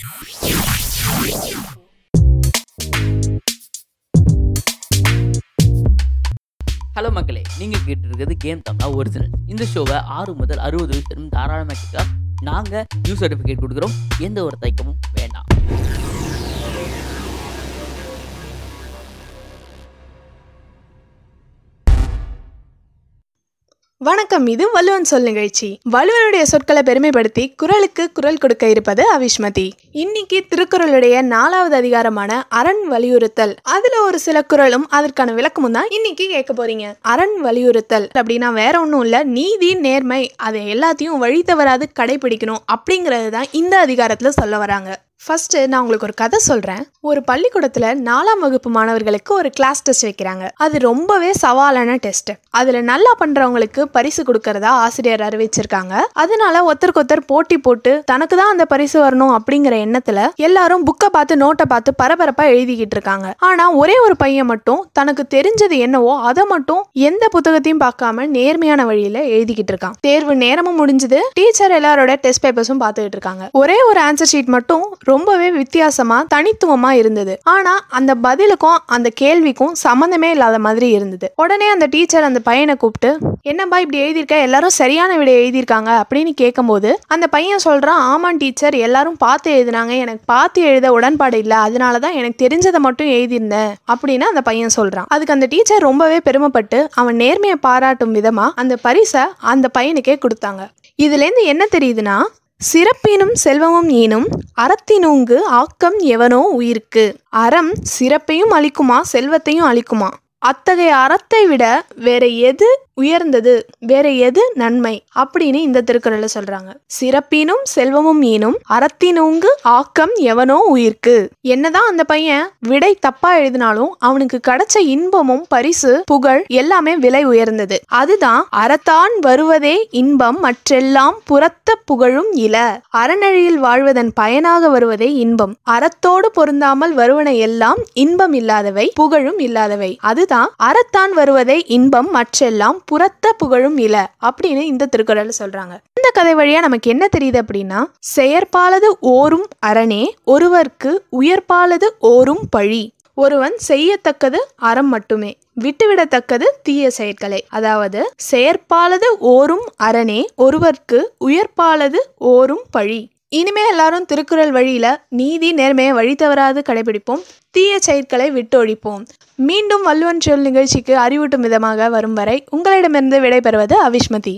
Hello மக்களே. நீங்கள் கேட்டிருக்கிறது கேம் தமிழா ஒரிஜினல் இந்த ஷோவை ஆறு முதல் அறுபது வயசு தாராளமாக நாங்கள் நியூ சர்டிஃபிகேட் கொடுக்குறோம். எந்த ஒரு தயக்கமும் வேண்டாம். வணக்கம் இது வலுவன் சொல் நிகழ்ச்சி. வலுவனுடைய சொற்களை பெருமைப்படுத்தி குரலுக்கு குரல் கொடுக்க இருப்பது அவிஷ்மதி இன்னைக்கு திருக்குறளுடைய நாலாவது அதிகாரமான அரண் வலியுறுத்தல். அதுல ஒரு சில குறளும் அதற்கான விளக்கமும் தான் இன்னைக்கு கேட்க போறீங்க. அரண் வலியுறுத்தல் அப்படின்னா வேற ஒன்றும் இல்ல நீதி நேர்மை அதை எல்லாத்தையும் வழி தவறாது கடைபிடிக்கணும் அப்படிங்கிறது தான் இந்த அதிகாரத்துல சொல்ல வராங்க. ஃபர்ஸ்ட் நான் உங்களுக்கு ஒரு கதை சொல்றேன். ஒரு பள்ளிக்கூடத்துல நாலாம் வகுப்பு மாணவர்களுக்கு ஒரு கிளாஸ் டெஸ்ட் வைக்கிறாங்க. அது ரொம்பவே சவாலான டெஸ்ட் அதுல நல்லா பண்றவங்களுக்கு பரிசு கொடுக்கறதா ஆசிரியர் அறிவிச்சிருக்காங்க. அதனால ஒருத்தருக்கு ஒருத்தர் போட்டி போட்டு தனக்கு தான் அந்த பரிசு வரணும் அப்படிங்கிற எண்ணத்துல எல்லாரும் புக்கை பார்த்து நோட்டை பார்த்து பரபரப்பா எழுதிக்கிட்டு இருக்காங்க. ஆனா ஒரே ஒரு பையன் மட்டும் தனக்கு தெரிஞ்சது என்னவோ அதை மட்டும் எந்த புத்தகத்தையும் பார்க்காம நேர்மையான வழியில எழுதிக்கிட்டு இருக்கான். தேர்வு நேரமும் முடிஞ்சது. டீச்சர் எல்லாரோட டெஸ்ட் பேப்பர்ஸும் பார்த்துக்கிட்டு இருக்காங்க. ஒரே ஒரு ஆன்சர் ஷீட் மட்டும் ரொம்பவே வித்தியாசமா தனித்துவமா இருந்தது. ஆனா அந்த பதிலுக்கும் அந்த கேள்விக்கும் சம்மந்தமே இல்லாத மாதிரி இருந்தது. உடனே அந்த டீச்சர் அந்த பையனை கூப்பிட்டு என்னப்பா இப்படி எழுதியிருக்க? எல்லாரும் சரியான விடை எழுதியிருக்காங்க அப்படின்னு கேட்கும்போது அந்த பையன் சொல்றான் ஆமாம் டீச்சர் எல்லாரும் பார்த்து எழுதினாங்க. எனக்கு பார்த்து எழுத உடன்பாடு இல்லை. அதனால தான் எனக்கு தெரிஞ்சதை மட்டும் எழுதியிருந்தேன் அப்படின்னு அந்த பையன் சொல்றான். அதுக்கு அந்த டீச்சர் ரொம்பவே பெருமைப்பட்டு அவன் நேர்மையை பாராட்டும் விதமா அந்த பரிசை அந்த பையனுக்கே கொடுத்தாங்க. இதுலேருந்து என்ன தெரியுதுன்னா சிறப்பினும் செல்வமும் ஈனும் அறத்தினூங்கு ஆக்கம் எவனோ உயிருக்கு. அறம் சிறப்பையும் அளிக்குமா செல்வத்தையும் அளிக்குமா? அத்தகைய அறத்தை விட வேற எது உயர்ந்தது? வேற எது நன்மை? அப்படின்னு இந்த திருக்குறள்ல சொல்றாங்க. சிறப்பினும் செல்வமும் ஈனும் அறத்தினூங்கு ஆக்கம் எவனோ உயிர்க்கு. என்னதான் அந்த பையன் விடை தப்பா எழுதினாலும் அவனுக்கு கிடைச்ச இன்பமும் பரிசு புகழ் எல்லாமே விலை உயர்ந்தது. அதுதான் அறத்தான் வருவதே இன்பம் மற்றெல்லாம் புறத்த புகழும் இல. அறநழியில் வாழ்வதன் பயனாக வருவதே இன்பம். அறத்தோடு பொருந்தாமல் வருவன எல்லாம் இன்பம் இல்லாதவை புகழும் இல்லாதவை. அது அதுதான் அறத்தான் வருவதே இன்பம் மற்றெல்லாம் புறத்த புகழும் இல அப்படின்னு இந்த திருக்குறள் சொல்றாங்க. இந்த கதை வழியா நமக்கு என்ன தெரியுது அப்படின்னா செயற்பாலது ஓரும் அரணே ஒருவர்க்கு உயர்பாலது ஓரும் பழி. ஒருவன் செய்யத்தக்கது அறம் மட்டுமே விட்டுவிடத்தக்கது தீய செயற்களை. அதாவது செயற்பாலது ஓரும் அரணே ஒருவர்க்கு உயர்பாலது ஓரும் பழி. இனிமே எல்லாரும் திருக்குறள் வழியில நீதி நேர்மையை வழி தவறாது கடைபிடிப்போம். தீய செயற்களை விட்டொழிப்போம். மீண்டும் வள்ளுவன் சொல் நிகழ்ச்சிக்கு அறிவூட்டும் விதமாக வரும் வரை உங்களிடமிருந்து விடைபெறுவது அவிஷ்மதி